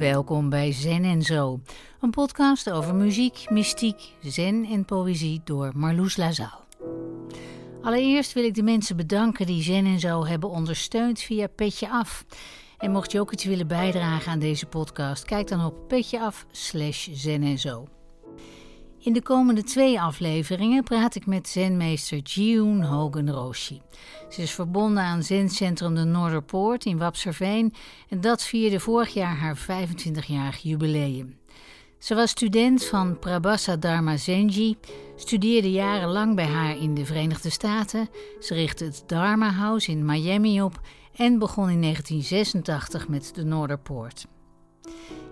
Welkom bij Zen en Zo, een podcast over muziek, mystiek, zen en poëzie door Marloes Lazaal. Allereerst wil ik de mensen bedanken die Zen en Zo hebben ondersteund via Petje Af. En mocht je ook iets willen bijdragen aan deze podcast, kijk dan op petjeaf slash en zo. In de komende twee afleveringen praat ik met zenmeester Jiyun Hogan Roshi. Ze is verbonden aan Zencentrum de Noorderpoort in Wapserveen en dat vierde vorig jaar haar 25-jarig jubileum. Ze was student van Prabhasa Dharma Zenji, studeerde jarenlang bij haar in de Verenigde Staten. Ze richtte het Dharma House in Miami op en begon in 1986 met de Noorderpoort.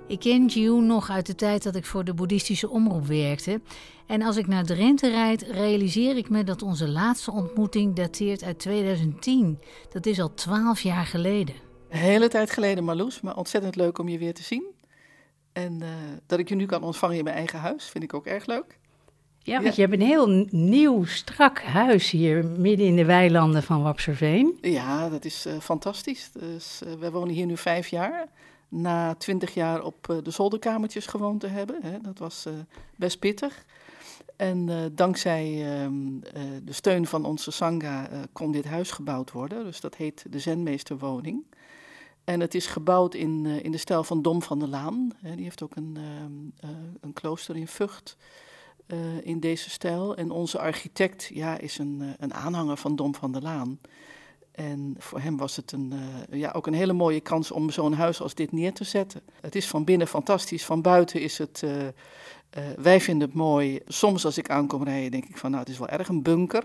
Ik ken Jiu nog uit de tijd dat ik voor de boeddhistische omroep werkte. En als ik naar Drenthe rijd, realiseer ik me dat onze laatste ontmoeting dateert uit 2010. Dat is al twaalf jaar geleden. Een hele tijd geleden, Marloes, maar ontzettend leuk om je weer te zien. En uh, dat ik je nu kan ontvangen in mijn eigen huis, vind ik ook erg leuk. Ja, want je hebt een heel nieuw, strak huis hier midden in de weilanden van Wapserveen. Ja, dat is uh, fantastisch. Dus, uh, we wonen hier nu vijf jaar na twintig jaar op uh, de zolderkamertjes gewoond te hebben. Hè. Dat was uh, best pittig. En uh, dankzij ehm, de steun van onze Sangha kon dit huis gebouwd worden. Dus dat heet de Zenmeesterwoning. En het is gebouwd in, in de stijl van Dom van der Laan. Die heeft ook een, ehm, een klooster in Vught in deze stijl. En onze architect ja, is een, een aanhanger van Dom van der Laan. En voor hem was het een, uh, ja, ook een hele mooie kans om zo'n huis als dit neer te zetten. Het is van binnen fantastisch, van buiten is het. Uh, uh, wij vinden het mooi. Soms als ik aankom rijden, denk ik van nou, het is wel erg een bunker.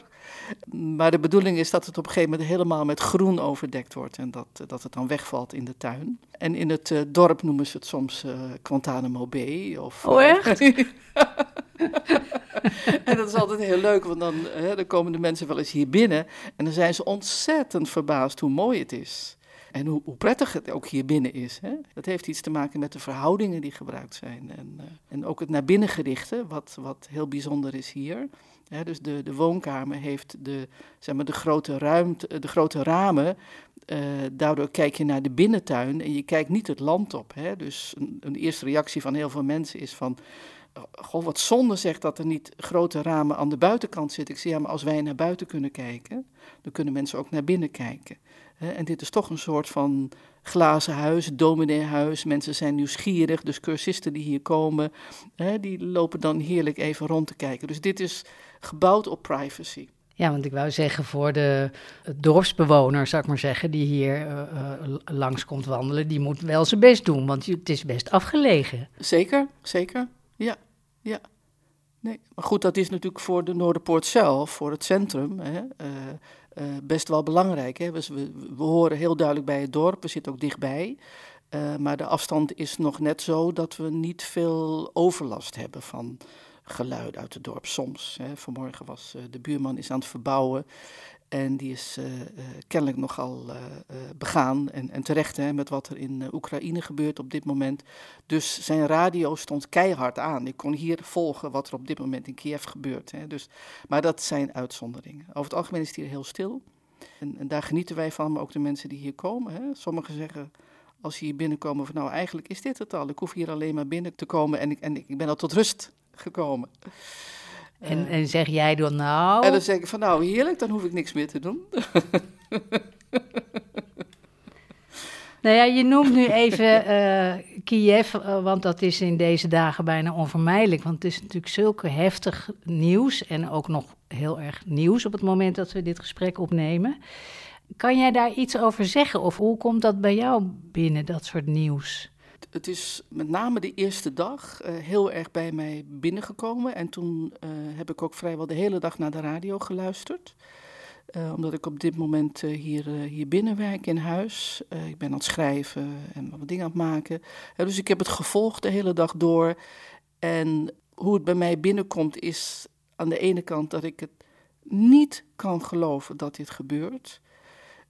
Maar de bedoeling is dat het op een gegeven moment helemaal met groen overdekt wordt en dat, dat het dan wegvalt in de tuin. En in het dorp noemen ze het soms Guantanamo Bay. Of, oh, echt? en dat is altijd heel leuk, want dan, hè, dan komen de mensen wel eens hier binnen en dan zijn ze ontzettend verbaasd hoe mooi het is. En hoe, prettig het ook hier binnen is. Hè? Dat heeft iets te maken met de verhoudingen die gebruikt zijn. En, uh, en ook het naar binnen gerichte, wat, wat heel bijzonder is hier. Dus de, de woonkamer heeft de, zeg maar, de, grote ruimte, de grote ramen. Uh, daardoor kijk je naar de binnentuin en je kijkt niet het land op. Hè? Dus een, een eerste reactie van heel veel mensen is van goh, wat zonde zegt dat er niet grote ramen aan de buitenkant zitten. Ik zeg, ja, maar als wij naar buiten kunnen kijken, dan kunnen mensen ook naar binnen kijken. En dit is toch een soort van glazen huis, domineehuis. Mensen zijn nieuwsgierig, dus cursisten die hier komen, die lopen dan heerlijk even rond te kijken. Dus dit is gebouwd op privacy. Ja, want ik wou zeggen voor de dorpsbewoner, zou ik maar zeggen, die hier uh, langs komt wandelen, die moet wel zijn best doen, want het is best afgelegen. Zeker, zeker. Ja, ja. Nee, maar goed, dat is natuurlijk voor de Noorderpoort zelf, voor het centrum, hè, uh, uh, best wel belangrijk. Hè. Dus we, horen heel duidelijk bij het dorp, we zitten ook dichtbij. Uh, maar de afstand is nog net zo dat we niet veel overlast hebben van geluid uit het dorp soms. Hè. Vanmorgen was de buurman is aan het verbouwen en die is uh, uh, kennelijk nogal uh, begaan en, en terecht hè, met wat er in Oekraïne gebeurt op dit moment. Dus zijn radio stond keihard aan. Ik kon hier volgen wat er op dit moment in Kiev gebeurt. Hè. Dus, maar dat zijn uitzonderingen. Over het algemeen is het hier heel stil. En, en daar genieten wij van, maar ook de mensen die hier komen. Hè. Sommigen zeggen, als ze hier binnenkomen, van nou eigenlijk is dit het al. Ik hoef hier alleen maar binnen te komen en ik, en ik ben al tot rust gekomen. En, en zeg jij dan nou? En dan zeg ik van nou heerlijk, dan hoef ik niks meer te doen. nou ja, je noemt nu even uh, Kiev, uh, want dat is in deze dagen bijna onvermijdelijk. Want het is natuurlijk zulke heftig nieuws en ook nog heel erg nieuws op het moment dat we dit gesprek opnemen. Kan jij daar iets over zeggen of hoe komt dat bij jou binnen, dat soort nieuws? Het is met name de eerste dag uh, heel erg bij mij binnengekomen. En toen uh, heb ik ook vrijwel de hele dag naar de radio geluisterd. Uh, omdat ik op dit moment hier, hier binnen werk in huis. ik ben aan het schrijven en wat dingen aan het maken. dus ik heb het gevolgd de hele dag door. En hoe het bij mij binnenkomt is aan de ene kant dat ik het niet kan geloven dat dit gebeurt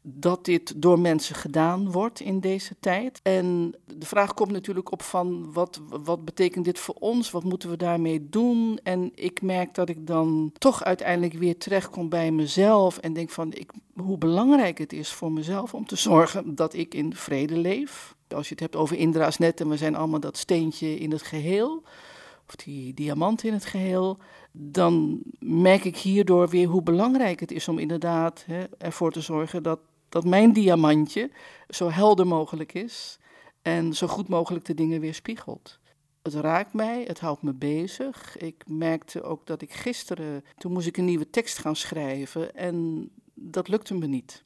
dat dit door mensen gedaan wordt in deze tijd. En de vraag komt natuurlijk op van wat, wat betekent dit voor ons? Wat moeten we daarmee doen? En ik merk dat ik dan toch uiteindelijk weer terechtkom bij mezelf en denk van ik, hoe belangrijk het is voor mezelf om te zorgen dat ik in vrede leef. Als je het hebt over Indra's net en we zijn allemaal dat steentje in het geheel, of die diamant in het geheel, dan merk ik hierdoor weer hoe belangrijk het is om inderdaad hè, ervoor te zorgen dat, dat mijn diamantje zo helder mogelijk is en zo goed mogelijk de dingen weerspiegelt. Het raakt mij, het houdt me bezig. Ik merkte ook dat ik gisteren, toen moest ik een nieuwe tekst gaan schrijven en dat lukte me niet.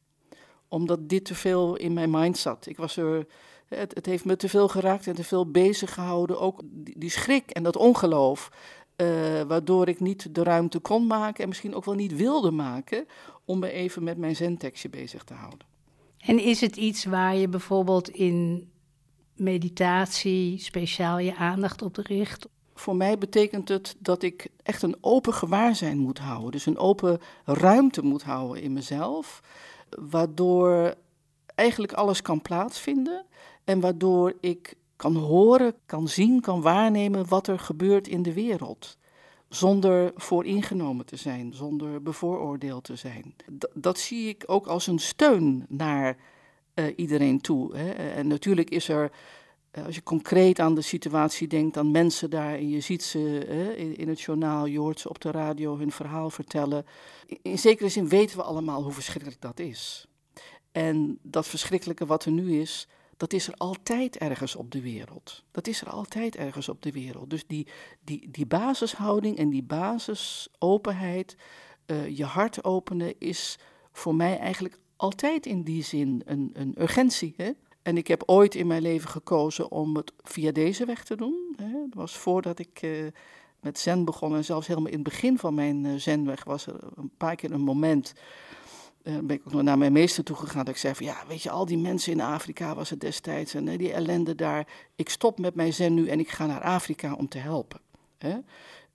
Omdat dit te veel in mijn mind zat. Ik was er, het, het heeft me te veel geraakt en te veel bezig gehouden. Ook die, die schrik en dat ongeloof. Uh, waardoor ik niet de ruimte kon maken en misschien ook wel niet wilde maken om me even met mijn zentekstje bezig te houden. En is het iets waar je bijvoorbeeld in meditatie speciaal je aandacht op richt? Voor mij betekent het dat ik echt een open gewaarzijn moet houden. Dus een open ruimte moet houden in mezelf. Waardoor eigenlijk alles kan plaatsvinden. En waardoor ik kan horen, kan zien, kan waarnemen wat er gebeurt in de wereld. Zonder vooringenomen te zijn, zonder bevooroordeeld te zijn. Dat zie ik ook als een steun naar uh, iedereen toe. Hè. En natuurlijk is er, uh, als je concreet aan de situatie denkt, aan mensen daar, en je ziet ze in, in, het journaal, je hoort ze op de radio hun verhaal vertellen. In zekere zin weten we allemaal hoe verschrikkelijk dat is. En dat verschrikkelijke wat er nu is, dat is er altijd ergens op de wereld. Dat is er altijd ergens op de wereld. Dus die, die, die basishouding en die basisopenheid, uh, je hart openen, is voor mij eigenlijk altijd in die zin een, een urgentie. Hè? En ik heb ooit in mijn leven gekozen om het via deze weg te doen. Hè? Dat was voordat ik uh, met zen begon en zelfs helemaal in het begin van mijn uh, zenweg was er een paar keer een moment ben ik ook nog naar mijn meester toe gegaan. Dat ik zei van ja, weet je, al die mensen in Afrika was het destijds en uh, die ellende daar. Ik stop met mijn zen nu en ik ga naar Afrika om te helpen. Hè?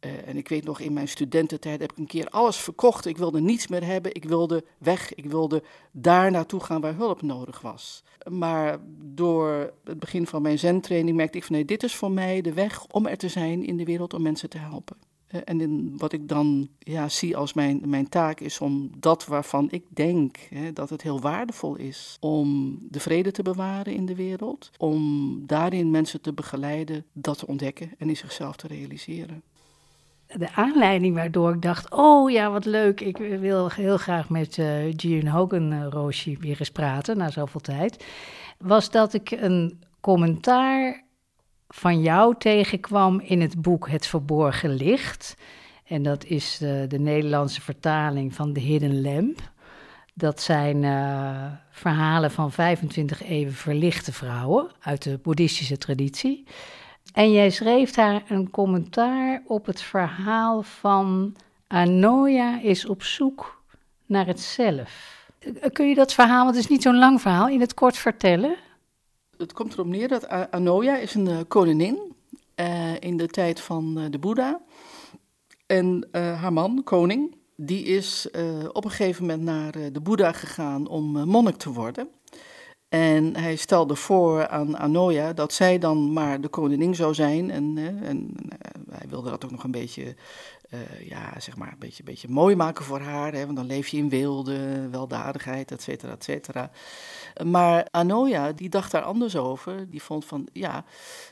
Uh, en ik weet nog, in mijn studententijd heb ik een keer alles verkocht. Ik wilde niets meer hebben. Ik wilde weg. Ik wilde daar naartoe gaan waar hulp nodig was. Maar door het begin van mijn zentraining merkte ik van nee, dit is voor mij de weg om er te zijn in de wereld om mensen te helpen. Uh, en wat ik dan ja, zie als mijn, mijn taak is om dat waarvan ik denk hè, dat het heel waardevol is om de vrede te bewaren in de wereld, om daarin mensen te begeleiden, dat te ontdekken en in zichzelf te realiseren de aanleiding waardoor ik dacht: oh ja, wat leuk. Ik wil heel graag met uh, June Hogan uh, Roshi weer eens praten na zoveel tijd. Was dat ik een commentaar van jou tegenkwam in het boek Het Verborgen Licht. En dat is de, de Nederlandse vertaling van The Hidden Lamp. Dat zijn uh, verhalen van 25 eeuwen verlichte vrouwen uit de boeddhistische traditie. En jij schreef daar een commentaar op het verhaal van Anoya is op zoek naar het zelf. Kun je dat verhaal, want het is niet zo'n lang verhaal, in het kort vertellen? Het komt erop neer dat Anoya is een uh, koningin uh, in de tijd van uh, de Boeddha. En haar man, koning, die is op een gegeven moment naar de Boeddha gegaan om monnik te worden. En hij stelde voor aan Anoya dat zij dan maar de koningin zou zijn. En, en hij wilde dat ook nog een beetje, uh, ja, zeg maar, een beetje, beetje mooi maken voor haar. Hè, want dan leef je in wilde, weldadigheid, et cetera, et cetera. Maar Anoya, die dacht daar anders over. Die vond van, ja,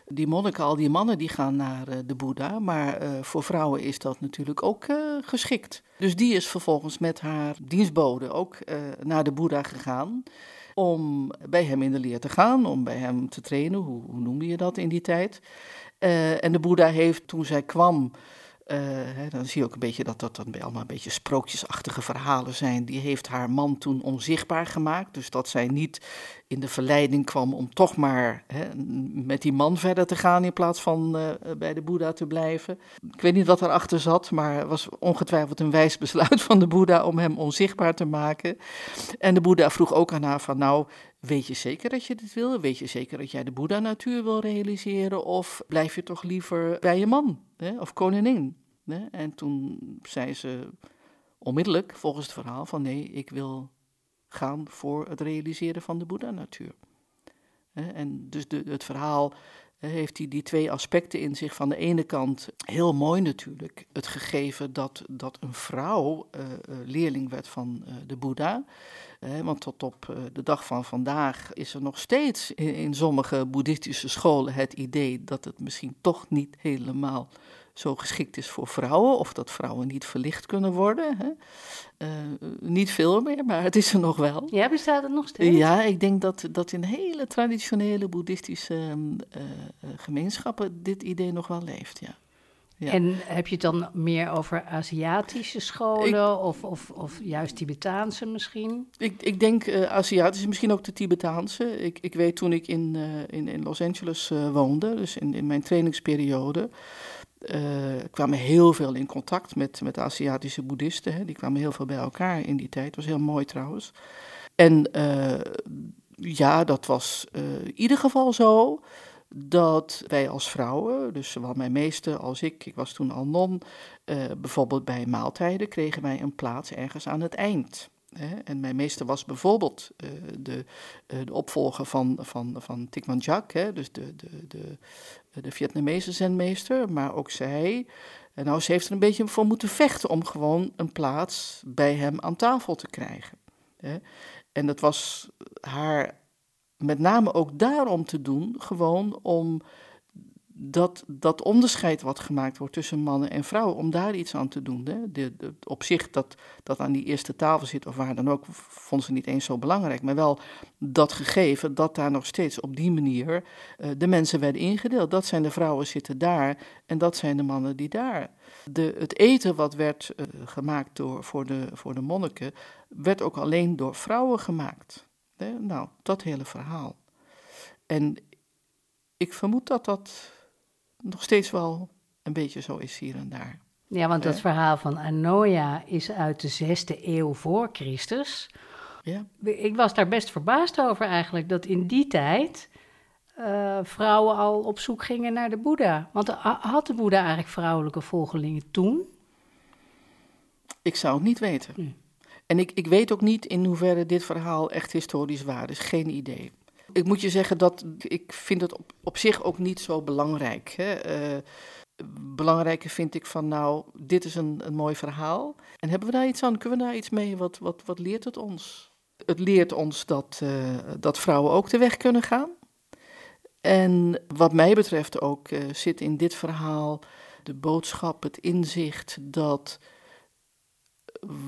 die monniken, al die mannen, die gaan naar uh, de Boeddha. Maar uh, voor vrouwen is dat natuurlijk ook geschikt. Dus die is vervolgens met haar dienstbode ook naar de Boeddha gegaan om bij hem in de leer te gaan, om bij hem te trainen, hoe, hoe noemde je dat in die tijd. En de Boeddha heeft toen zij kwam, uh, hè, dan zie je ook een beetje dat dat dan allemaal een beetje sprookjesachtige verhalen zijn. Die heeft haar man toen onzichtbaar gemaakt. Dus dat zij niet in de verleiding kwam om toch maar hè, met die man verder te gaan in plaats van uh, bij de Boeddha te blijven. Ik weet niet wat erachter zat, maar het was ongetwijfeld een wijs besluit van de Boeddha om hem onzichtbaar te maken. En de Boeddha vroeg ook aan haar van nou, weet je zeker dat je dit wil? Weet je zeker dat jij de Boeddha-natuur wil realiseren? Of blijf je toch liever bij je man hè, of koningin? En toen zei ze onmiddellijk, volgens het verhaal, van nee, ik wil gaan voor het realiseren van de Boeddha-natuur. En dus de, het verhaal heeft hij die twee aspecten in zich. Van de ene kant, heel mooi natuurlijk, het gegeven dat, dat een vrouw uh, leerling werd van uh, de Boeddha. want tot op de dag van vandaag is er nog steeds in, in sommige boeddhistische scholen het idee dat het misschien toch niet helemaal zo geschikt is voor vrouwen, of dat vrouwen niet verlicht kunnen worden. Hè. Uh, niet veel meer, maar het is er nog wel. Ja, bestaat het nog steeds? Ja, ik denk dat, dat in hele traditionele boeddhistische uh, uh, gemeenschappen dit idee nog wel leeft, ja. Ja. En heb je het dan meer over Aziatische scholen ik, of, of, of juist Tibetaanse misschien? Ik, ik denk uh, Aziatische, misschien ook de Tibetaanse. Ik, ik weet toen ik in, uh, in, in Los Angeles uh, woonde, dus in, in mijn trainingsperiode, uh, kwamen heel veel in contact met, met Aziatische boeddhisten. Hè. Die kwamen heel veel bij elkaar in die tijd. Het was heel mooi trouwens. En uh, ja, dat was uh, in ieder geval zo dat wij als vrouwen, dus zowel mijn meester als ik, ik was toen al non, bijvoorbeeld bij maaltijden kregen wij een plaats ergens aan het eind. En mijn meester was bijvoorbeeld uh, de, uh, de opvolger van, van, van Thich Nhat Hanh, dus de, de, de, de Vietnamese zenmeester. Maar ook zij, en nou, ze heeft er een beetje voor moeten vechten om gewoon een plaats bij hem aan tafel te krijgen. Hè. En dat was haar met name ook daarom te doen, gewoon om dat, dat onderscheid wat gemaakt wordt tussen mannen en vrouwen, om daar iets aan te doen. Hè? De, op zich dat, dat aan die eerste tafel zit of waar dan ook, vond ze niet eens zo belangrijk. Maar wel dat gegeven dat daar nog steeds op die manier uh, de mensen werden ingedeeld. Dat zijn de vrouwen zitten daar en dat zijn de mannen die daar. De, het eten wat werd uh, gemaakt door, voor, de, voor de monniken, werd ook alleen door vrouwen gemaakt. Hè? Nou, dat hele verhaal. En ik vermoed dat dat nog steeds wel een beetje zo is hier en daar. Ja, want dat verhaal van Anoia is uit de zesde eeuw voor Christus. Ja. Ik was daar best verbaasd over eigenlijk, dat in die tijd uh, vrouwen al op zoek gingen naar de Boeddha. Want had de Boeddha eigenlijk vrouwelijke volgelingen toen? Ik zou het niet weten. Hm. En ik, ik weet ook niet in hoeverre dit verhaal echt historisch waar is. Geen idee. Ik moet je zeggen dat ik vind het op, op zich ook niet zo belangrijk. Hè. Uh, belangrijker vind ik van nou, dit is een, een mooi verhaal. En hebben we daar iets aan? Kunnen we daar iets mee? Wat, wat, wat leert het ons? Het leert ons dat, uh, dat vrouwen ook de weg kunnen gaan. En wat mij betreft ook uh, zit in dit verhaal de boodschap, het inzicht dat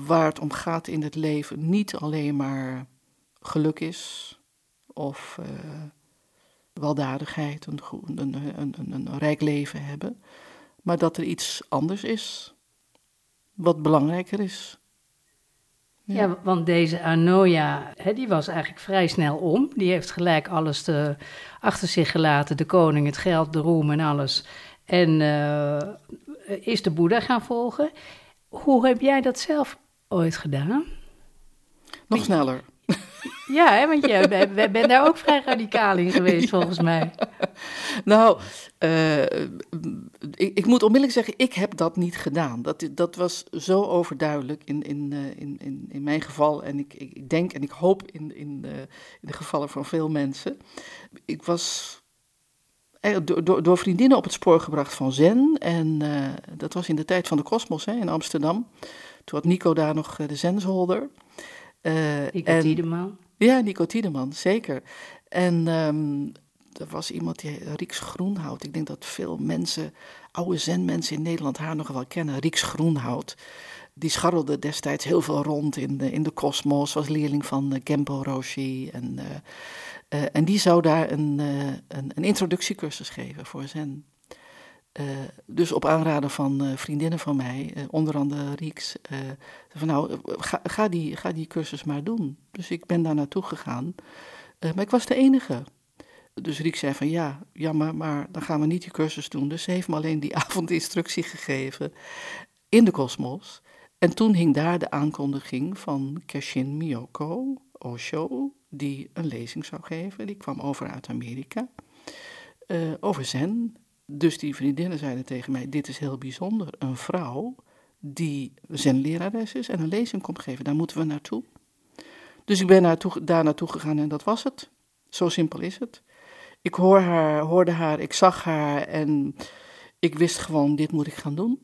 waar het om gaat in het leven niet alleen maar geluk is, of uh, weldadigheid, een, een, een, een, rijk leven hebben, maar dat er iets anders is, wat belangrijker is. Ja, ja want deze Anoia, hè, die was eigenlijk vrij snel om. Die heeft gelijk alles te, achter zich gelaten, de koning, het geld, de roem en alles. En uh, is de Boeddha gaan volgen. Hoe heb jij dat zelf ooit gedaan? Nog sneller. Ja, hè, want je bent daar ook vrij radicaal in geweest, volgens mij. Nou, uh, ik, ik, moet onmiddellijk zeggen, ik heb dat niet gedaan. Dat, dat was zo overduidelijk in, in, uh, in, in, in mijn geval. En ik, ik denk en ik hoop in, in, uh, in de gevallen van veel mensen. Ik was door, door, door, vriendinnen op het spoor gebracht van Zen. En dat was in de tijd van de Kosmos in Amsterdam. Toen had Nico daar nog de Zensholder. Uh, Nico Tiedeman. Ja, Nico Tiedeman, zeker. En um, er was iemand, die Rieks Groenhout. Ik denk dat veel mensen, oude zenmensen in Nederland, haar nog wel kennen. Rieks Groenhout. Die scharrelde destijds heel veel rond in de, in de kosmos. Was leerling van Gempo Roshi. En, uh, uh, en die zou daar een, een, een, introductiecursus geven voor zen. Uh, dus op aanraden van uh, vriendinnen van mij, uh, onder andere Rieks, van nou, ga, ga, die, ga die cursus maar doen. Dus ik ben daar naartoe gegaan. maar ik was de enige. Dus Rieks zei van ja, jammer, maar dan gaan we niet die cursus doen. Dus ze heeft me alleen die avond instructie gegeven in de kosmos. En toen hing daar de aankondiging van Keshin Miyoko Osho, die een lezing zou geven. Die kwam over uit Amerika, over zen. Dus die vriendinnen zeiden tegen mij: Dit is heel bijzonder. Een vrouw die zenlerares is en een lezing komt geven, daar moeten we naartoe. Dus ik ben daar naartoe gegaan en dat was het. Zo simpel is het. ik hoor haar, hoorde haar, ik zag haar en ik wist gewoon, dit moet ik gaan doen.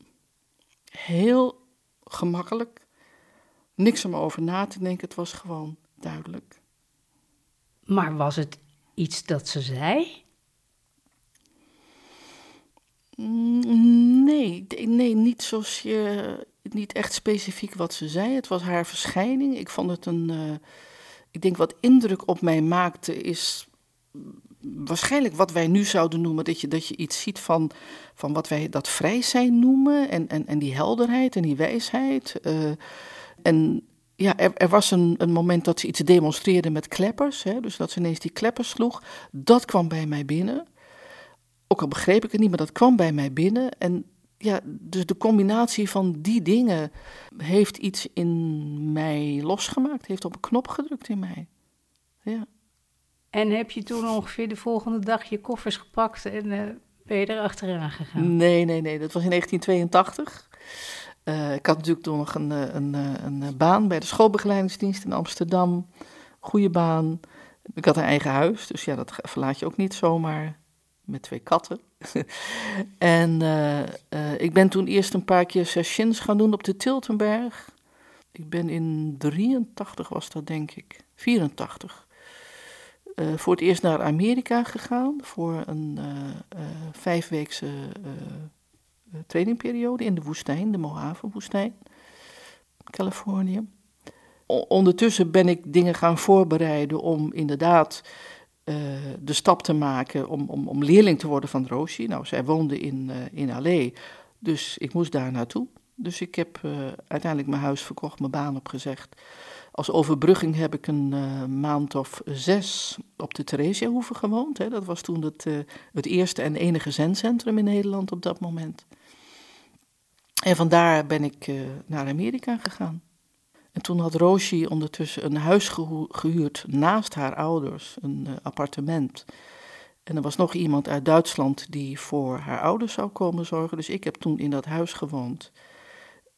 Heel gemakkelijk. Niks om over na te denken, het was gewoon duidelijk. Maar was het iets dat ze zei? Mm, nee, nee, niet zozeer, niet echt specifiek wat ze zei. Het was haar verschijning. Ik vond het een, uh, ik denk wat indruk op mij maakte is waarschijnlijk wat wij nu zouden noemen, dat je, dat je iets ziet van, van wat wij dat vrij zijn noemen en, en, en die helderheid en die wijsheid. Uh, en ja, er, er, was een, een moment dat ze iets demonstreerde met kleppers, hè, dus dat ze ineens die kleppers sloeg. Dat kwam bij mij binnen. Ook al begreep ik het niet, maar dat kwam bij mij binnen. En ja, dus de combinatie van die dingen heeft iets in mij losgemaakt, heeft op een knop gedrukt in mij. Ja. En heb je toen ongeveer de volgende dag je koffers gepakt en uh, ben je er achteraan gegaan? Nee, nee, nee. Dat was in 1982. Uh, ik had natuurlijk toen nog een, eh, een, een, een, baan bij de schoolbegeleidingsdienst in Amsterdam. Goede baan. Ik had een eigen huis, dus ja, dat verlaat je ook niet zomaar met twee katten. en uh, ik ben toen eerst een paar keer sessions gaan doen op de Tiltenberg. Ik ben in 83 was dat, denk ik. 84 uh, voor het eerst naar Amerika gegaan voor een vijfweekse trainingperiode in de woestijn, de Mojave-woestijn, Californië. Ondertussen ben ik dingen gaan voorbereiden om inderdaad de stap te maken om, om, om leerling te worden van Roshi. Nou, zij woonde in, in L.A., dus ik moest daar naartoe. Dus ik heb uiteindelijk mijn huis verkocht, mijn baan opgezegd als overbrugging heb ik een maand of zes op de Theresiahoeve gewoond. Hè. Dat was toen het, het eerste en enige zendcentrum in Nederland op dat moment. En vandaar ben ik naar Amerika gegaan. En toen had Roshi ondertussen een huis gehuurd naast haar ouders, een appartement. En er was nog iemand uit Duitsland die voor haar ouders zou komen zorgen. Dus ik heb toen in dat huis gewoond.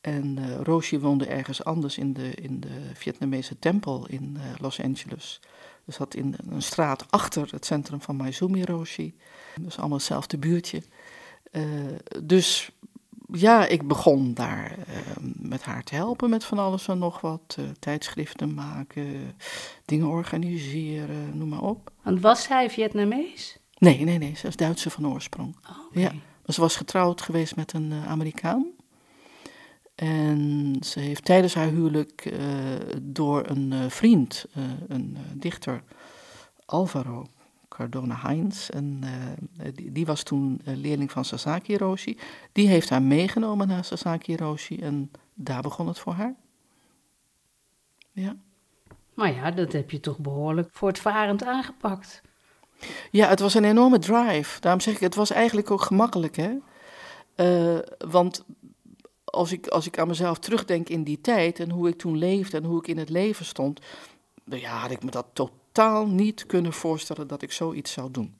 En uh, woonde ergens anders in de, in de Vietnamese tempel in uh, Los Angeles. Dus dat in een straat achter het centrum van Maizumi Roshi. Dus allemaal hetzelfde buurtje. Dus ja, ik begon daar met haar te helpen met van alles en nog wat. tijdschriften maken, dingen organiseren, noem maar op. Want was zij Vietnamees? Nee, nee, nee. Ze is Duitse van oorsprong. Oh, okay. Ja. Maar ze was getrouwd geweest met een Amerikaan. En ze heeft tijdens haar huwelijk uh, door een vriend, een dichter, Alvaro Cardona Heinz, en die, die, was toen leerling van Sasaki Roshi, die heeft haar meegenomen naar Sasaki Roshi en daar begon het voor haar. Ja. Maar ja, dat heb je toch behoorlijk voortvarend aangepakt. Ja, het was een enorme drive. Daarom zeg ik, het was eigenlijk ook gemakkelijk, hè. want als ik, als ik aan mezelf terugdenk in die tijd en hoe ik toen leefde en hoe ik in het leven stond, ja, had ik me dat totaal niet kunnen voorstellen dat ik zoiets zou doen.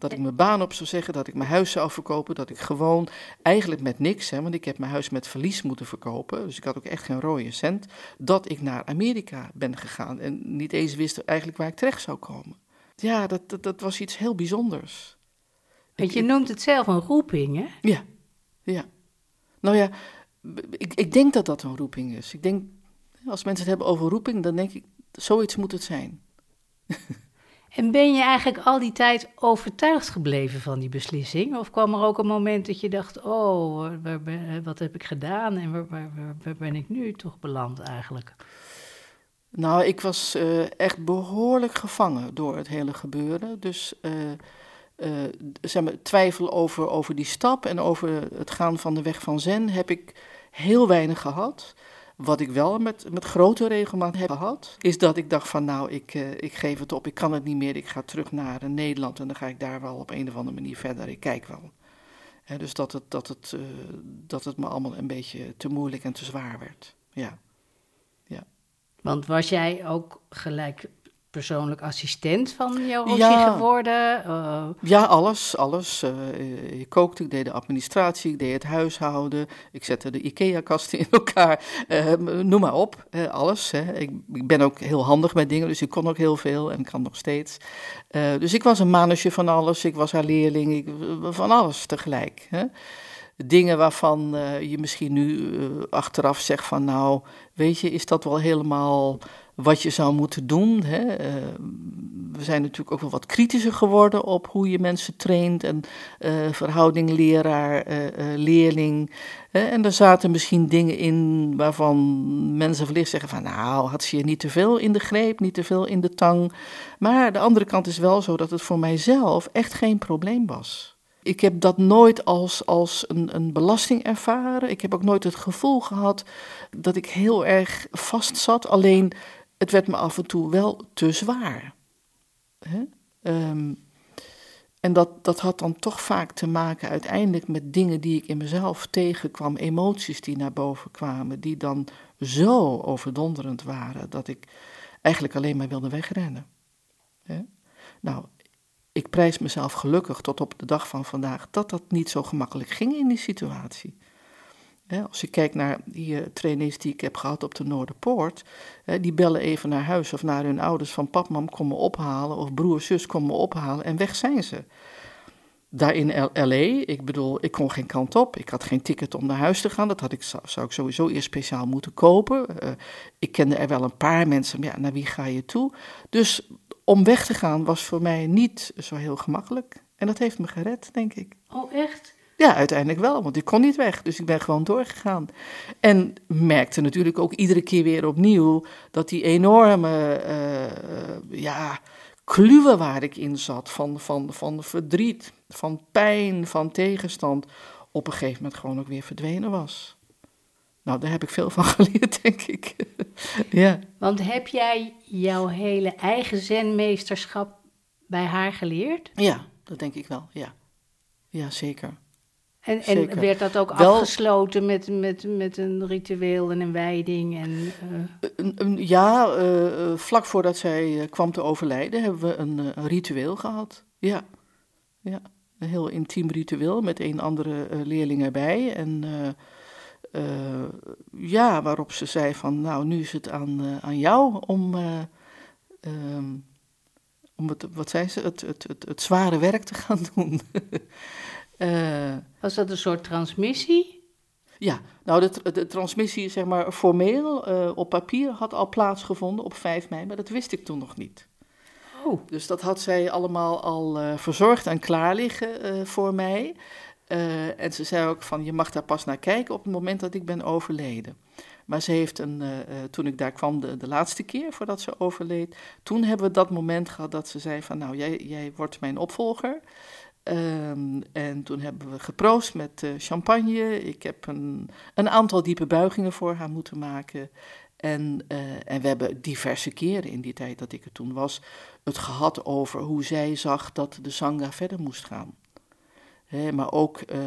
Dat ik mijn baan op zou zeggen, dat ik mijn huis zou verkopen, dat ik gewoon eigenlijk met niks, hè, want ik heb mijn huis met verlies moeten verkopen, dus ik had ook echt geen rode cent, dat ik naar Amerika ben gegaan en niet eens wist eigenlijk waar ik terecht zou komen. Ja, dat, dat, dat was iets heel bijzonders. Want je noemt het zelf een roeping, hè? Ja, ja. Nou ja, ik, ik denk dat dat een roeping is. Ik denk, als mensen het hebben over roeping, dan denk ik, zoiets moet het zijn. En ben je eigenlijk al die tijd overtuigd gebleven van die beslissing? Of kwam er ook een moment dat je dacht: oh, waar, wat heb ik gedaan en waar, waar, waar, ben ik nu toch beland eigenlijk? Nou, ik was uh, echt behoorlijk gevangen door het hele gebeuren. Dus uh, uh, zeg maar, twijfel over, over die stap en over het gaan van de weg van Zen heb ik heel weinig gehad. Wat ik wel met, met grote regelmaat heb gehad, is dat ik dacht van nou, ik, uh, ik geef het op, ik kan het niet meer, ik ga terug naar uh, Nederland en dan ga ik daar wel op een of andere manier verder, ik kijk wel. He, dus dat het, dat, het, uh, dat het me allemaal een beetje te moeilijk en te zwaar werd, ja. ja. Want was jij ook gelijk persoonlijk assistent van Joosje ja. geworden? Uh... Ja, alles, alles. Uh, ik kookte, ik deed de administratie, ik deed het huishouden, ik zette de IKEA-kasten in elkaar, uh, noem maar op, alles. Hè. Ik, ik, ben ook heel handig met dingen, dus ik kon ook heel veel en kan nog steeds. dus ik was een mannetje van alles, ik was haar leerling, ik, van alles tegelijk. Hè dingen waarvan je misschien nu achteraf zegt van nou, weet je, is dat wel helemaal wat je zou moeten doen. Hè. Eh, we zijn natuurlijk ook wel wat kritischer geworden op hoe je mensen traint en uh, verhouding leraar-leerling. Eh, en er zaten misschien dingen in waarvan mensen verlicht zeggen van nou, had ze je niet te veel in de greep, niet te veel in de tang. Maar de andere kant is wel zo dat het voor mijzelf echt geen probleem was. Ik heb dat nooit als, als een, een belasting ervaren. Ik heb ook nooit het gevoel gehad dat ik heel erg vast zat. Alleen het werd me af en toe wel te zwaar. Hè? Ehm, en dat, dat had dan toch vaak te maken uiteindelijk met dingen die ik in mezelf tegenkwam, emoties die naar boven kwamen, die dan zo overdonderend waren dat ik eigenlijk alleen maar wilde wegrennen. Hè? Nou, ik prijs mezelf gelukkig tot op de dag van vandaag dat dat niet zo gemakkelijk ging in die situatie als je kijkt naar die uh, trainees die ik heb gehad op de Noorderpoort, die bellen even naar huis of naar hun ouders van pap, mam, kom me ophalen, of broer, zus, kom me ophalen, en weg zijn ze. Daar in L.A., ik bedoel, ik kon geen kant op, ik had geen ticket om naar huis te gaan, dat had ik, zou ik sowieso eerst speciaal moeten kopen. Uh, ik kende er wel een paar mensen, maar ja, naar wie ga je toe? Dus om weg te gaan was voor mij niet zo heel gemakkelijk. En dat heeft me gered, denk ik. Oh, echt? Ja, uiteindelijk wel, want ik kon niet weg. Dus ik ben gewoon doorgegaan. En merkte natuurlijk ook iedere keer weer opnieuw dat die enorme uh, ja, kluwen waar ik in zat, van, van, van verdriet, van pijn, van tegenstand, op een gegeven moment gewoon ook weer verdwenen was. Nou, daar heb ik veel van geleerd, denk ik. ja. Want heb jij jouw hele eigen zenmeesterschap bij haar geleerd? Ja, dat denk ik wel, ja. Ja, zeker. En, en werd dat ook afgesloten met, met, met een ritueel en een wijding? En, uh... ja, uh, vlak voordat zij kwam te overlijden hebben we een, een, ritueel gehad. Ja. ja, een heel intiem ritueel met een andere leerling erbij. En ja, waarop ze zei van, nou, nu is het aan, aan jou om... Um, om het, wat zei ze, het, het, het, het zware werk te gaan doen. Uh, Was dat een soort transmissie? Ja, nou de, de transmissie zeg maar formeel uh, op papier had al plaatsgevonden op 5 mei, maar dat wist ik toen nog niet. Oh. Dus dat had zij allemaal al uh, verzorgd en klaar liggen voor mij. en ze zei ook van je mag daar pas naar kijken op het moment dat ik ben overleden. Maar ze heeft een, toen ik daar kwam de, de laatste keer voordat ze overleed, toen hebben we dat moment gehad dat ze zei van nou jij, jij wordt mijn opvolger. Um, en toen hebben we geproost met uh, champagne. Ik heb een, een aantal diepe buigingen voor haar moeten maken. En, uh, en we hebben diverse keren in die tijd dat ik er toen was, het gehad over hoe zij zag dat de Sangha verder moest gaan. Maar ook uh,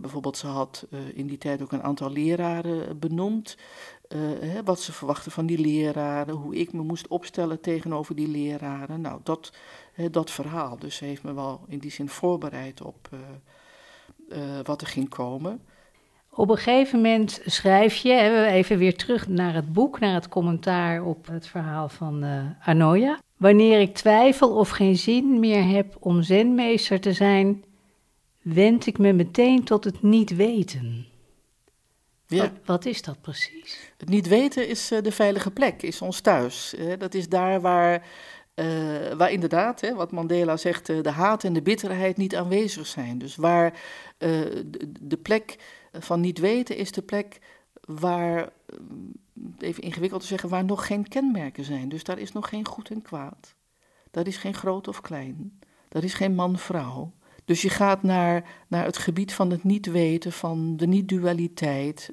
bijvoorbeeld, ze had in die tijd ook een aantal leraren benoemd. Wat ze verwachten van die leraren, hoe ik me moest opstellen tegenover die leraren. Nou, dat, dat verhaal. Dus ze heeft me wel in die zin voorbereid op uh, uh, wat er ging komen. Op een gegeven moment schrijf je, we even weer terug naar het boek, naar het commentaar op het verhaal van uh, Arnoia. Wanneer ik twijfel of geen zin meer heb om zenmeester te zijn, wend ik me meteen tot het niet weten. Ja. Wat, wat, is dat precies? Het niet weten is de veilige plek, is ons thuis. dat is daar waar uh, waar inderdaad, hè, wat Mandela zegt, uh, de haat en de bitterheid niet aanwezig zijn. Dus waar de, de, plek van niet weten is de plek waar, even ingewikkeld te zeggen, waar nog geen kenmerken zijn. Dus daar is nog geen goed en kwaad. Daar is geen groot of klein. Daar is geen man-vrouw. Dus je gaat naar, naar het gebied van het niet weten, van de niet-dualiteit,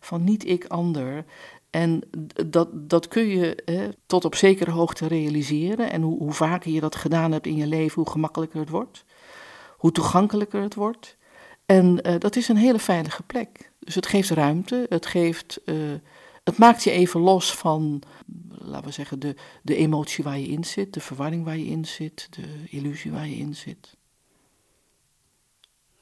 van niet-ik-ander. En dat, dat kun je hè, tot op zekere hoogte realiseren. En hoe, hoe vaker je dat gedaan hebt in je leven, hoe gemakkelijker het wordt. Hoe toegankelijker het wordt. En uh, dat is een hele veilige plek. Dus het geeft ruimte, het, geeft, uh, het maakt je even los van, laten we zeggen, de, de emotie waar je in zit, de verwarring waar je in zit, de illusie waar je in zit.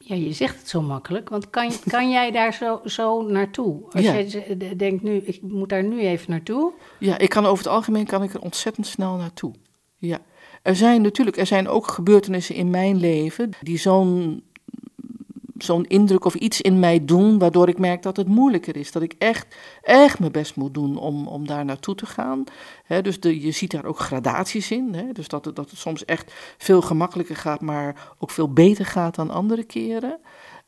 Ja, je zegt het zo makkelijk, want kan, kan jij daar zo, zo naartoe? Als Ja. je denkt nu, ik moet daar nu even naartoe. Ja, ik kan over het algemeen kan ik er ontzettend snel naartoe. Ja. Er zijn natuurlijk, er zijn ook gebeurtenissen in mijn leven die zo'n zo'n indruk of iets in mij doen, waardoor ik merk dat het moeilijker is. Dat ik echt, echt mijn best moet doen om, om daar naartoe te gaan. Dus de, je ziet daar ook gradaties in. Dus dat het, dat het soms echt veel gemakkelijker gaat, maar ook veel beter gaat dan andere keren.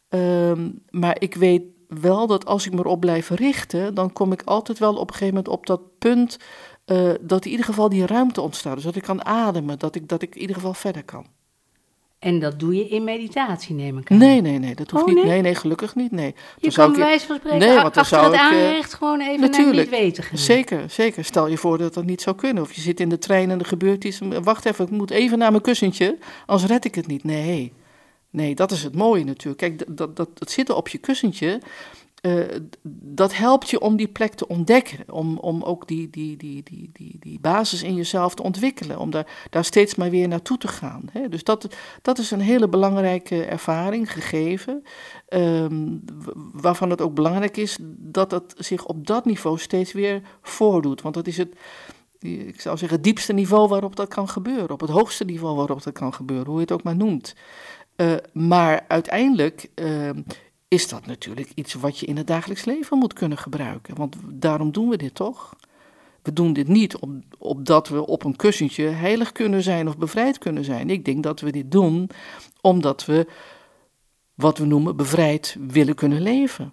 Ehm, maar ik weet wel dat als ik me erop blijf richten, dan kom ik altijd wel op een gegeven moment op dat punt eh, dat in ieder geval die ruimte ontstaat. Dus dat ik kan ademen, dat ik, dat ik in ieder geval verder kan. En dat doe je in meditatie, neem ik aan. Nee, nee, nee, dat hoeft Oh, niet. nee? Nee, nee, gelukkig niet. Nee. Je kan bij wijze van spreken Nee, want dan zou het ik, eh, aanrecht gewoon even naar niet weten gaan. Zeker, zeker. Stel je voor dat dat niet zou kunnen. Of je zit in de trein en er gebeurt iets. Wacht even, ik moet even naar mijn kussentje, anders red ik het niet. Nee, nee, dat is het mooie natuurlijk. Kijk, dat, dat, dat, zitten op je kussentje, eh, dat helpt je om die plek te ontdekken. Om, om ook die, die, die, die, die, die basis in jezelf te ontwikkelen. Om daar, daar steeds maar weer naartoe te gaan. Hè? Dus dat, dat is een hele belangrijke ervaring, gegeven. ehm, waarvan het ook belangrijk is dat het zich op dat niveau steeds weer voordoet. Want dat is het, ik zou zeggen, het diepste niveau waarop dat kan gebeuren. Op het hoogste niveau waarop dat kan gebeuren, hoe je het ook maar noemt. Eh, maar uiteindelijk ehm, is dat natuurlijk iets wat je in het dagelijks leven moet kunnen gebruiken. Want daarom doen we dit toch? We doen dit niet opdat we op een kussentje heilig kunnen zijn of bevrijd kunnen zijn. Ik denk dat we dit doen omdat we wat we noemen bevrijd willen kunnen leven.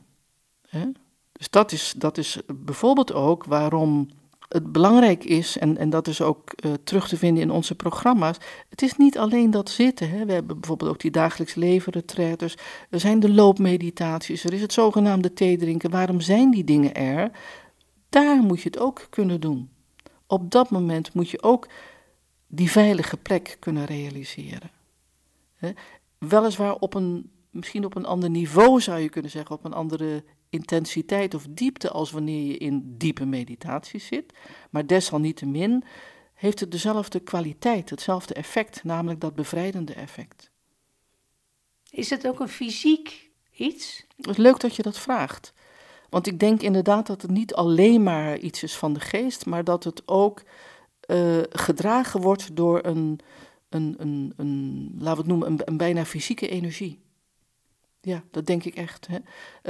Dus dat is, dat is bijvoorbeeld ook waarom het belangrijk is, en, en dat is ook eh, terug te vinden in onze programma's. Het is niet alleen dat zitten. Hè. We hebben bijvoorbeeld ook die dagelijks leven. Er zijn de loopmeditaties. Er is het zogenaamde thee drinken. Waarom zijn die dingen er? Daar moet je het ook kunnen doen. Op dat moment moet je ook die veilige plek kunnen realiseren. Hè. Weliswaar op een, misschien op een ander niveau zou je kunnen zeggen, op een andere intensiteit of diepte als wanneer je in diepe meditatie zit. Maar desalniettemin heeft het dezelfde kwaliteit, hetzelfde effect, namelijk dat bevrijdende effect. Is het ook een fysiek iets? Het is leuk dat je dat vraagt. Want ik denk inderdaad dat het niet alleen maar iets is van de geest, maar dat het ook uh, gedragen wordt door een, een, een, een laten we het noemen, een, een bijna fysieke energie. Ja, dat denk ik echt. Hè.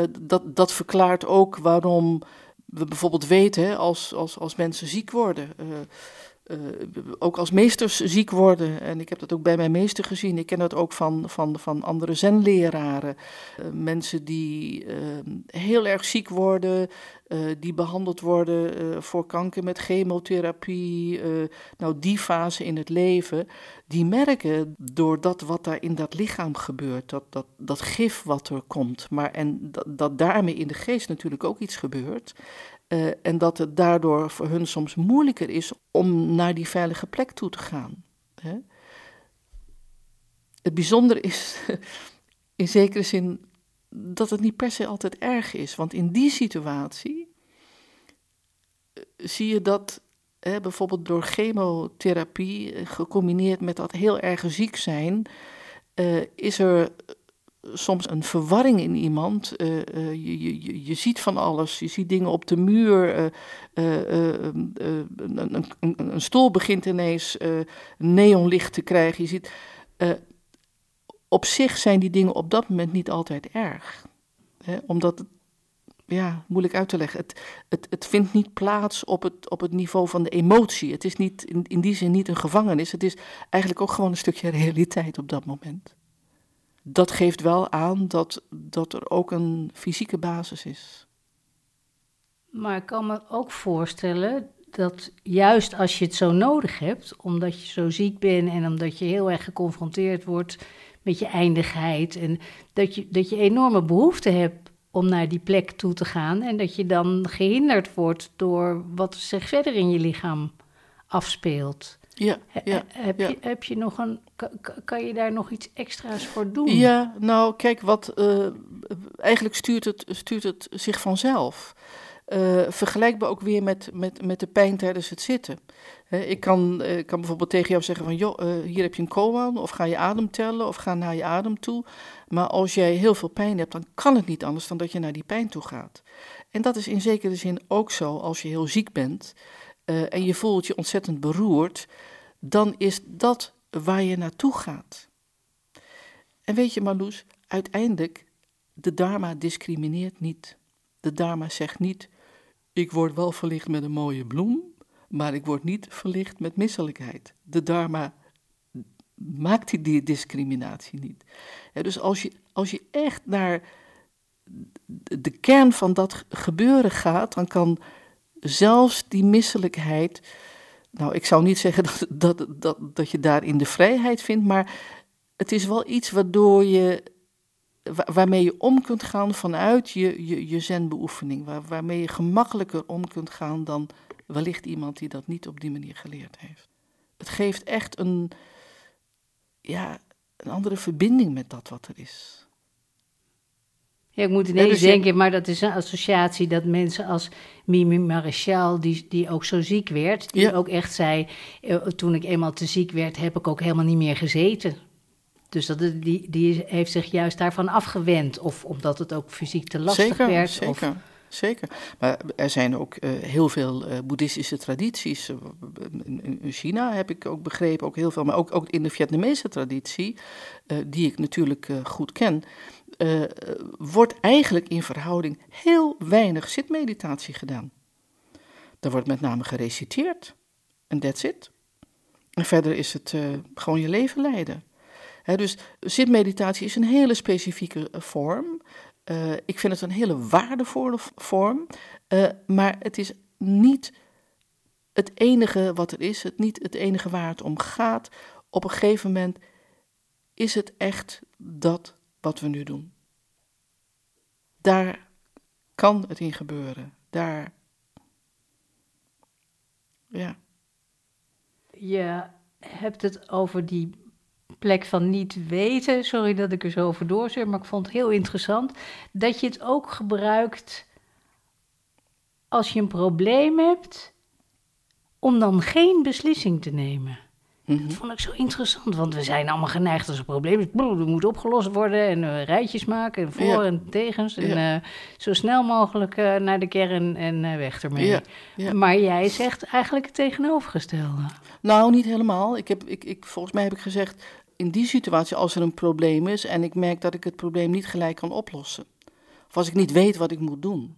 Uh, dat, dat verklaart ook waarom we bijvoorbeeld weten als, als, als mensen ziek worden. Uh, ook als meesters ziek worden. En ik heb dat ook bij mijn meester gezien. Ik ken dat ook van, van, van andere zenleraren. Uh, mensen die uh, heel erg ziek worden, die behandeld worden voor kanker met chemotherapie. nou, die fase in het leven. Die merken door dat wat daar in dat lichaam gebeurt, dat, dat, dat gif wat er komt. Maar en dat, dat daarmee in de geest natuurlijk ook iets gebeurt. Uh, en dat het daardoor voor hun soms moeilijker is om naar die veilige plek toe te gaan. Hè? Het bijzondere is in zekere zin dat het niet per se altijd erg is. Want in die situatie uh, zie je dat hè, bijvoorbeeld door chemotherapie, uh, gecombineerd met dat heel erg ziek zijn, is er soms een verwarring in iemand. Uh, uh, je, je, je ziet van alles. Je ziet dingen op de muur. Uh, een, een, stoel begint ineens neonlicht te krijgen. Je ziet, op zich zijn die dingen op dat moment niet altijd erg. Hè? Omdat ja, moeilijk uit te leggen. Het, het, het vindt niet plaats op het, op het niveau van de emotie. Het is niet, in, in die zin niet een gevangenis. Het is eigenlijk ook gewoon een stukje realiteit op dat moment dat geeft wel aan dat, dat er ook een fysieke basis is. Maar ik kan me ook voorstellen dat juist als je het zo nodig hebt, omdat je zo ziek bent en omdat je heel erg geconfronteerd wordt met je eindigheid, en dat je, dat je enorme behoefte hebt om naar die plek toe te gaan en dat je dan gehinderd wordt door wat zich verder in je lichaam afspeelt. Ja, ja, heb, ja. Je, heb je nog een. Kan je daar nog iets extra's voor doen? Ja, nou, kijk, wat. Uh, eigenlijk stuurt het, stuurt het zich vanzelf. uh, vergelijkbaar ook weer met, met, met de pijn tijdens het zitten. ik kan, uh, kan bijvoorbeeld tegen jou zeggen van, joh, hier heb je een koan, of ga je adem tellen, of ga naar je adem toe. Maar als jij heel veel pijn hebt, dan kan het niet anders dan dat je naar die pijn toe gaat. En dat is in zekere zin ook zo als je heel ziek bent en je voelt je ontzettend beroerd, dan is dat waar je naartoe gaat. En weet je, Marloes, uiteindelijk, de Dharma discrimineert niet. De Dharma zegt niet, ik word wel verlicht met een mooie bloem, maar ik word niet verlicht met misselijkheid. De Dharma maakt die discriminatie niet. dus als je, als je echt naar de kern van dat gebeuren gaat, dan kan zelfs die misselijkheid. Nou, ik zou niet zeggen dat, dat, dat, dat je daarin de vrijheid vindt, maar het is wel iets waardoor je, waarmee je om kunt gaan vanuit je, je, je zenbeoefening. Waar, waarmee je gemakkelijker om kunt gaan dan wellicht iemand die dat niet op die manier geleerd heeft. Het geeft echt een, ja, een andere verbinding met dat wat er is. Ja, ik moet ineens dus denken, maar dat is een associatie dat mensen als Mimi Maréchal, die, die ook zo ziek werd, die ook echt zei, eh, toen ik eenmaal te ziek werd, heb ik ook helemaal niet meer gezeten. Dus dat, die, die heeft zich juist daarvan afgewend. Of omdat het ook fysiek te lastig zeker, werd. Zeker, of... zeker. Maar er zijn ook uh, heel veel uh, boeddhistische tradities. In China heb ik ook begrepen, ook heel veel. Maar ook, ook in de Vietnamese traditie, uh, die ik natuurlijk goed ken... wordt eigenlijk in verhouding heel weinig zitmeditatie gedaan. Er wordt met name gereciteerd. En that's it. En verder is het gewoon je leven leiden dus zitmeditatie is een hele specifieke eh, vorm. Ik vind het een hele waardevolle vorm, maar het is niet het enige wat er is, het niet het enige waar het om gaat. Op een gegeven moment is het echt dat wat we nu doen. Daar kan het in gebeuren. Daar. Ja. Je hebt het over die plek van niet weten, sorry dat ik er zo over doorzeur, maar ik vond het heel interessant, dat je het ook gebruikt als je een probleem hebt, om dan geen beslissing te nemen. Dat vond ik zo interessant, want we zijn allemaal geneigd als een probleem is. Dat moet opgelost worden en uh, rijtjes maken en voor en tegens. En uh, zo snel mogelijk uh, naar de kern en weg ermee. Ja. Maar jij zegt eigenlijk het tegenovergestelde. Nou, niet helemaal. Ik heb, ik, ik, volgens mij heb ik gezegd, in die situatie, als er een probleem is en ik merk dat ik het probleem niet gelijk kan oplossen, of als ik niet weet wat ik moet doen,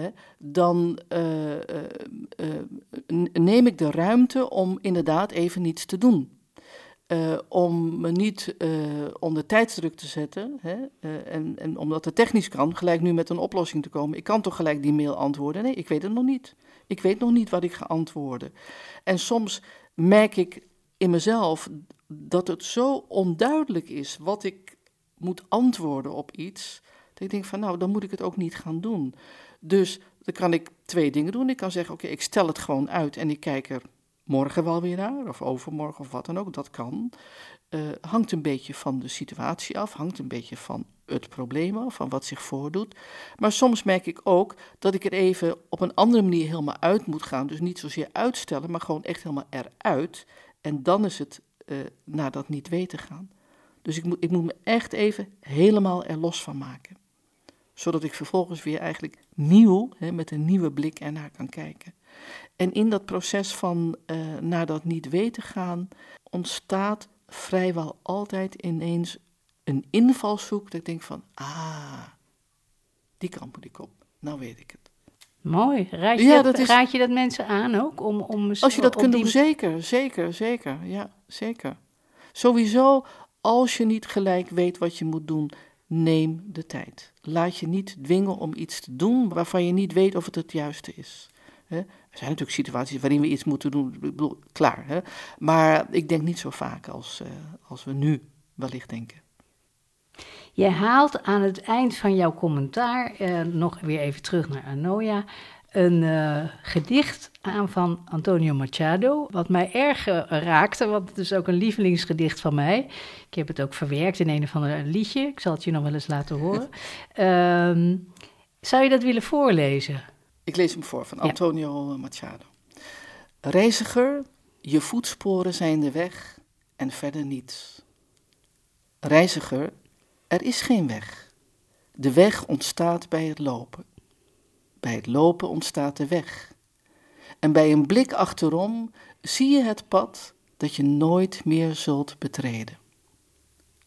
hè, dan uh, uh, neem ik de ruimte om inderdaad even niets te doen. om me niet onder tijdsdruk te zetten hè, en, en omdat het technisch kan, gelijk nu met een oplossing te komen. Ik kan toch gelijk die mail antwoorden? Nee, ik weet het nog niet. Ik weet nog niet wat ik ga antwoorden. En soms merk ik in mezelf dat het zo onduidelijk is wat ik moet antwoorden op iets, dat ik denk van nou, dan moet ik het ook niet gaan doen. Dus dan kan ik twee dingen doen. Ik kan zeggen, oké, ik stel het gewoon uit en ik kijk er morgen wel weer naar, of overmorgen of wat dan ook, dat kan. Uh, hangt een beetje van de situatie af, hangt een beetje van het probleem af, van wat zich voordoet. Maar soms merk ik ook dat ik er even op een andere manier helemaal uit moet gaan. Dus niet zozeer uitstellen, maar gewoon echt helemaal eruit. En dan is het uh, naar dat niet weten gaan. Dus ik moet, ik moet me echt even helemaal er los van maken. Zodat ik vervolgens weer eigenlijk nieuw, hè, met een nieuwe blik ernaar kan kijken. En in dat proces van uh, naar dat niet weten gaan, ontstaat vrijwel altijd ineens een invalshoek. Dat ik denk van, ah, die kant moet ik op. Nou weet ik het. Mooi. Raad je, dat, raad je dat mensen aan ook? Om, om als je dat kunt doen, zeker, zeker, zeker. Ja, zeker. Sowieso, als je niet gelijk weet wat je moet doen, neem de tijd. Laat je niet dwingen om iets te doen waarvan je niet weet of het het juiste is. Er zijn natuurlijk situaties waarin we iets moeten doen, klaar. Maar ik denk niet zo vaak als, uh, als we nu wellicht denken. Je haalt aan het eind van jouw commentaar, eh, nog weer even terug naar Anoia, een uh, gedicht aan van Antonio Machado, wat mij erg uh, raakte, want het is ook een lievelingsgedicht van mij. Ik heb het ook verwerkt in een of ander liedje, ik zal het je nog wel eens laten horen. Um, zou je dat willen voorlezen? Ik lees hem voor van Antonio Machado. Reiziger, je voetsporen zijn de weg en verder niets. Reiziger, er is geen weg. De weg ontstaat bij het lopen. Bij het lopen ontstaat de weg. En bij een blik achterom zie je het pad dat je nooit meer zult betreden.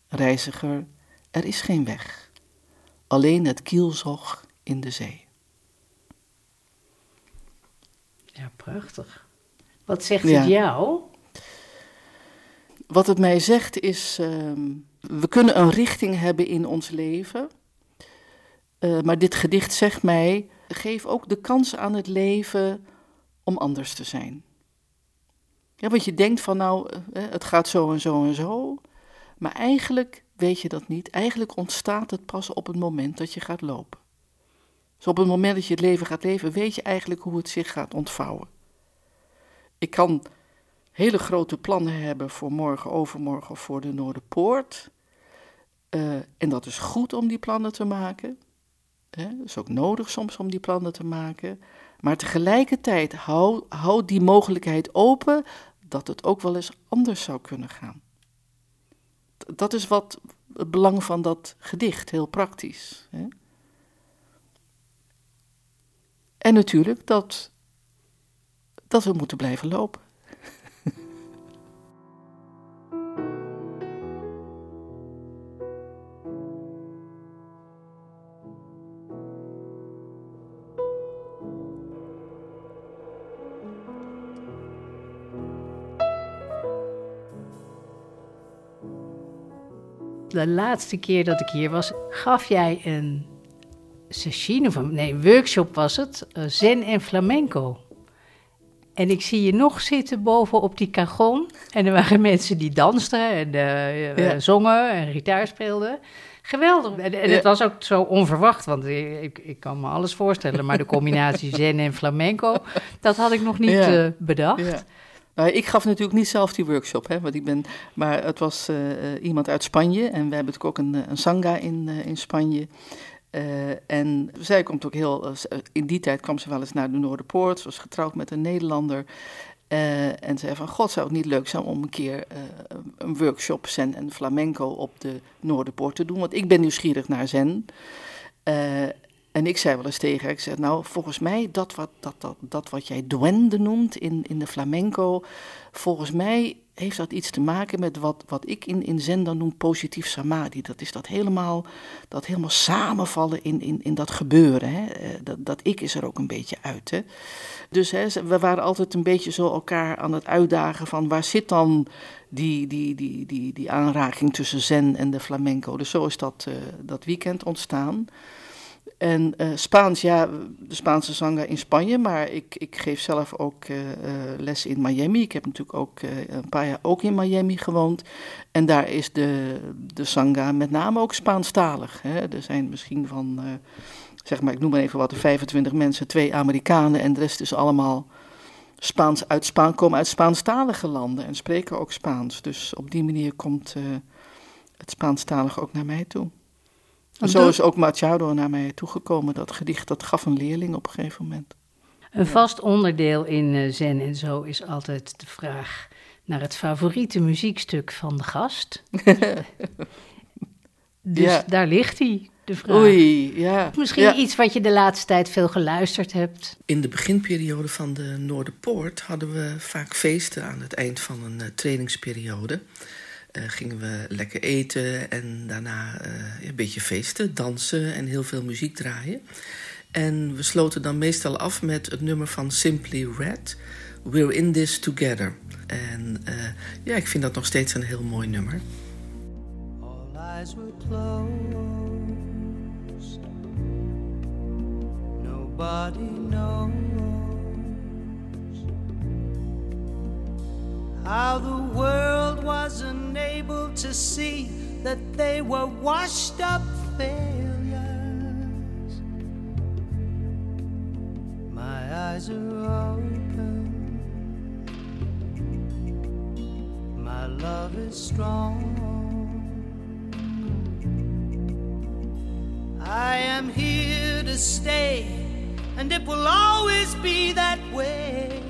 Reiziger, er is geen weg, alleen het kielzog in de zee. Ja, prachtig. Wat zegt het jou? Wat het mij zegt is, uh, we kunnen een richting hebben in ons leven. Uh, maar dit gedicht zegt mij, geef ook de kans aan het leven om anders te zijn. Ja, want je denkt van nou, eh, het gaat zo en zo en zo. Maar eigenlijk weet je dat niet. Eigenlijk ontstaat het pas op het moment dat je gaat lopen. Dus op het moment dat je het leven gaat leven, weet je eigenlijk hoe het zich gaat ontvouwen. Ik kan hele grote plannen hebben voor morgen, overmorgen of voor de Noorderpoort. Uh, en dat is goed om die plannen te maken. Het is ook nodig soms om die plannen te maken. Maar tegelijkertijd hou, hou die mogelijkheid open dat het ook wel eens anders zou kunnen gaan. Dat is wat het belang van dat gedicht, heel praktisch. Hè? En natuurlijk dat, dat we moeten blijven lopen. De laatste keer dat ik hier was, gaf jij een session, of een, nee, workshop was het, eh, zen en flamenco. En ik zie je nog zitten boven op die cajon. En er waren mensen die dansten en uh, zongen en gitaar speelden. Geweldig. En, het was ook zo onverwacht, want ik, ik, kan me alles voorstellen. Maar de combinatie zen en flamenco, dat had ik nog niet bedacht. Nou, ik gaf natuurlijk niet zelf die workshop, hè, want ik ben, maar het was uh, iemand uit Spanje en we hebben natuurlijk ook een, een in, in Spanje. En zij komt ook heel, in die tijd kwam ze wel eens naar de Noorderpoort, ze was getrouwd met een Nederlander. en zei van, god, zou het niet leuk zijn om een keer een workshop zen en flamenco op de Noorderpoort te doen? Want ik ben nieuwsgierig naar zen. En ik zei wel eens tegen haar, ik zeg, nou, volgens mij, dat wat, dat, dat, dat wat jij duende noemt in, in de flamenco, volgens mij heeft dat iets te maken met wat, wat ik in, in zen dan noem positief samadhi. Dat is dat helemaal, dat helemaal samenvallen in, in, in dat gebeuren. Hè? Eh, dat, dat ik is er ook een beetje uit. Hè? Dus hè, we waren altijd een beetje zo elkaar aan het uitdagen van waar zit dan die, die, die, die, die aanraking tussen zen en de flamenco. Dus zo is dat, uh, dat weekend ontstaan. En uh, Spaans, ja, de Spaanse zanger in Spanje, maar ik, ik geef zelf ook uh, les in Miami. Ik heb natuurlijk ook een paar jaar ook in Miami gewoond. En daar is de, de met name ook Spaanstalig. Hè. Er zijn misschien van, zeg maar, ik noem maar even wat, 25 mensen, twee Amerikanen en de rest is allemaal Spaans uit Spaan, komen uit Spaanstalige landen en spreken ook Spaans. Dus op die manier komt het Spaanstalig ook naar mij toe. En zo is ook Machado naar mij toegekomen. Dat gedicht, dat gaf een leerling op een gegeven moment. Een vast onderdeel in uh, Zen en zo is altijd de vraag naar het favoriete muziekstuk van de gast. dus daar ligt hij, de vraag. Oei, ja. Misschien iets wat je de laatste tijd veel geluisterd hebt. In de beginperiode van de Noorderpoort hadden we vaak feesten aan het eind van een uh, trainingsperiode. Uh, gingen we lekker eten en daarna uh, een beetje feesten, dansen en heel veel muziek draaien. En we sloten dan meestal af met het nummer van Simply Red, We're in This Together. En uh, ja, ik vind dat nog steeds een heel mooi nummer. All eyes were closed. Nobody knows how the world to see that they were washed up failures. My eyes are open, my love is strong. I am here to stay, and it will always be that way.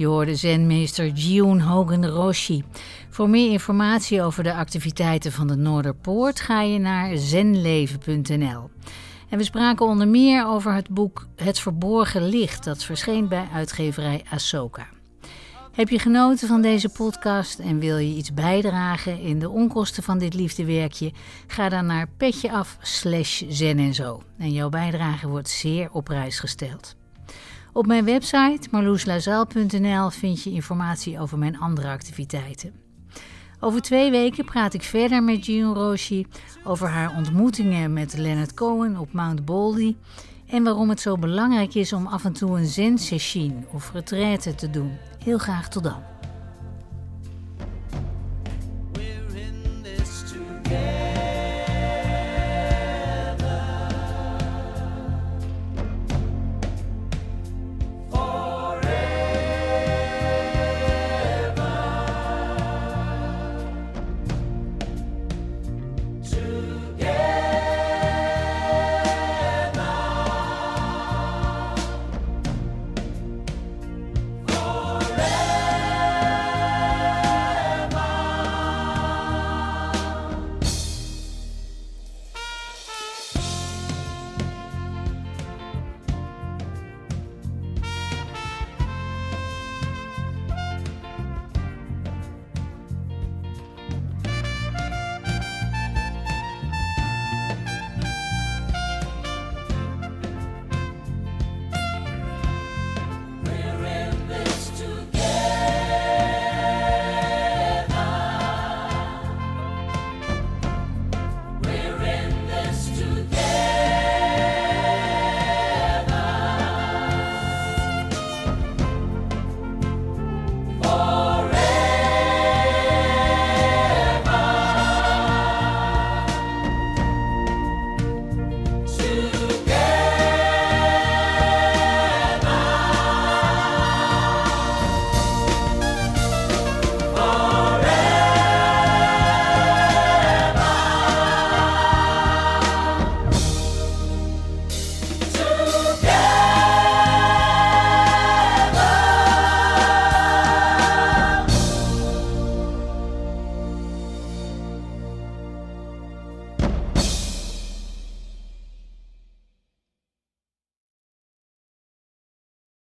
Je hoorde zenmeester June Hogan Roshi. Voor meer informatie over de activiteiten van de Noorderpoort ga je naar zenleven.nl. En we spraken onder meer over het boek Het Verborgen Licht, dat verscheen bij uitgeverij Ahsoka. Heb je genoten van deze podcast en wil je iets bijdragen in de onkosten van dit liefdewerkje? Ga dan naar petjeaf slash zen en zo. En jouw bijdrage wordt zeer op prijs gesteld. Op mijn website marloeslazaal.nl vind je informatie over mijn andere activiteiten. Over twee weken praat ik verder met Jean Roshi over haar ontmoetingen met Leonard Cohen op Mount Baldy en waarom het zo belangrijk is om af en toe een zen-session of retraite te doen. Heel graag tot dan.